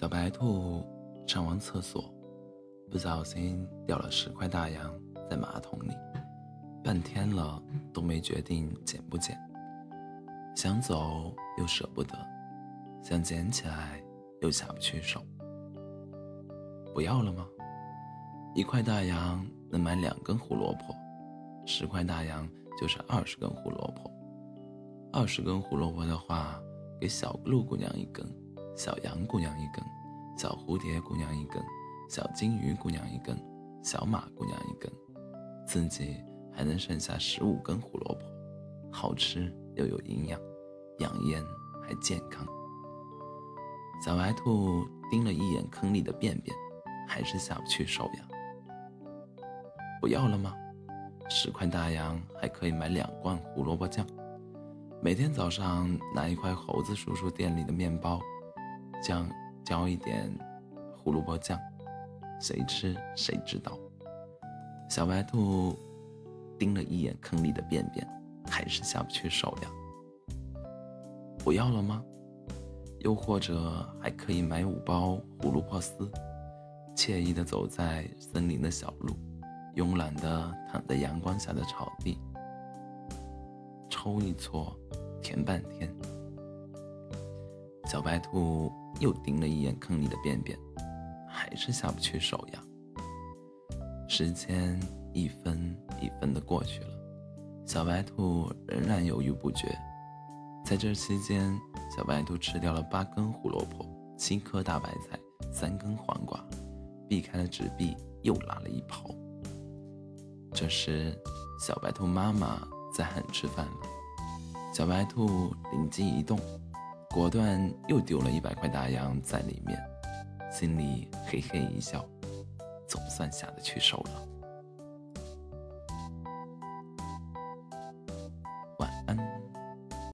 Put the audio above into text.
小白兔上完厕所，不小心掉了十块大洋在马桶里，半天了都没决定捡不捡。想走又舍不得，想捡起来又下不去手。不要了吗？一块大洋能买两根胡萝卜，十块大洋就是二十根胡萝卜。二十根胡萝卜的话，给小鹿姑娘一根，小羊姑娘一根，小蝴蝶姑娘一根，小金鱼姑娘一根，小马姑娘一根，自己还能剩下十五根胡萝卜，好吃又有营养，养颜还健康。小白兔盯了一眼坑里的便便，还是下不去手呀。不要了吗？十块大洋还可以买两罐胡萝卜酱，每天早上拿一块猴子叔叔店里的面包，酱浇一点胡萝卜酱，谁吃谁知道。小白兔盯了一眼坑里的便便，还是下不去手呀。不要了吗？又或者还可以买五包胡萝卜丝，惬意的走在森林的小路。慵懒地躺在阳光下的草地，抽一撮，舔半天。小白兔又盯了一眼坑里的便便，还是下不去手呀。时间一分一分的过去了，小白兔仍然犹豫不决。在这期间，小白兔吃掉了八根胡萝卜、七颗大白菜、三根黄瓜，避开了纸币，又拉了一泡。这时，小白兔妈妈在喊吃饭了。小白兔灵机一动，果断又丢了一百块大洋在里面，心里嘿嘿一笑，总算下得去手了。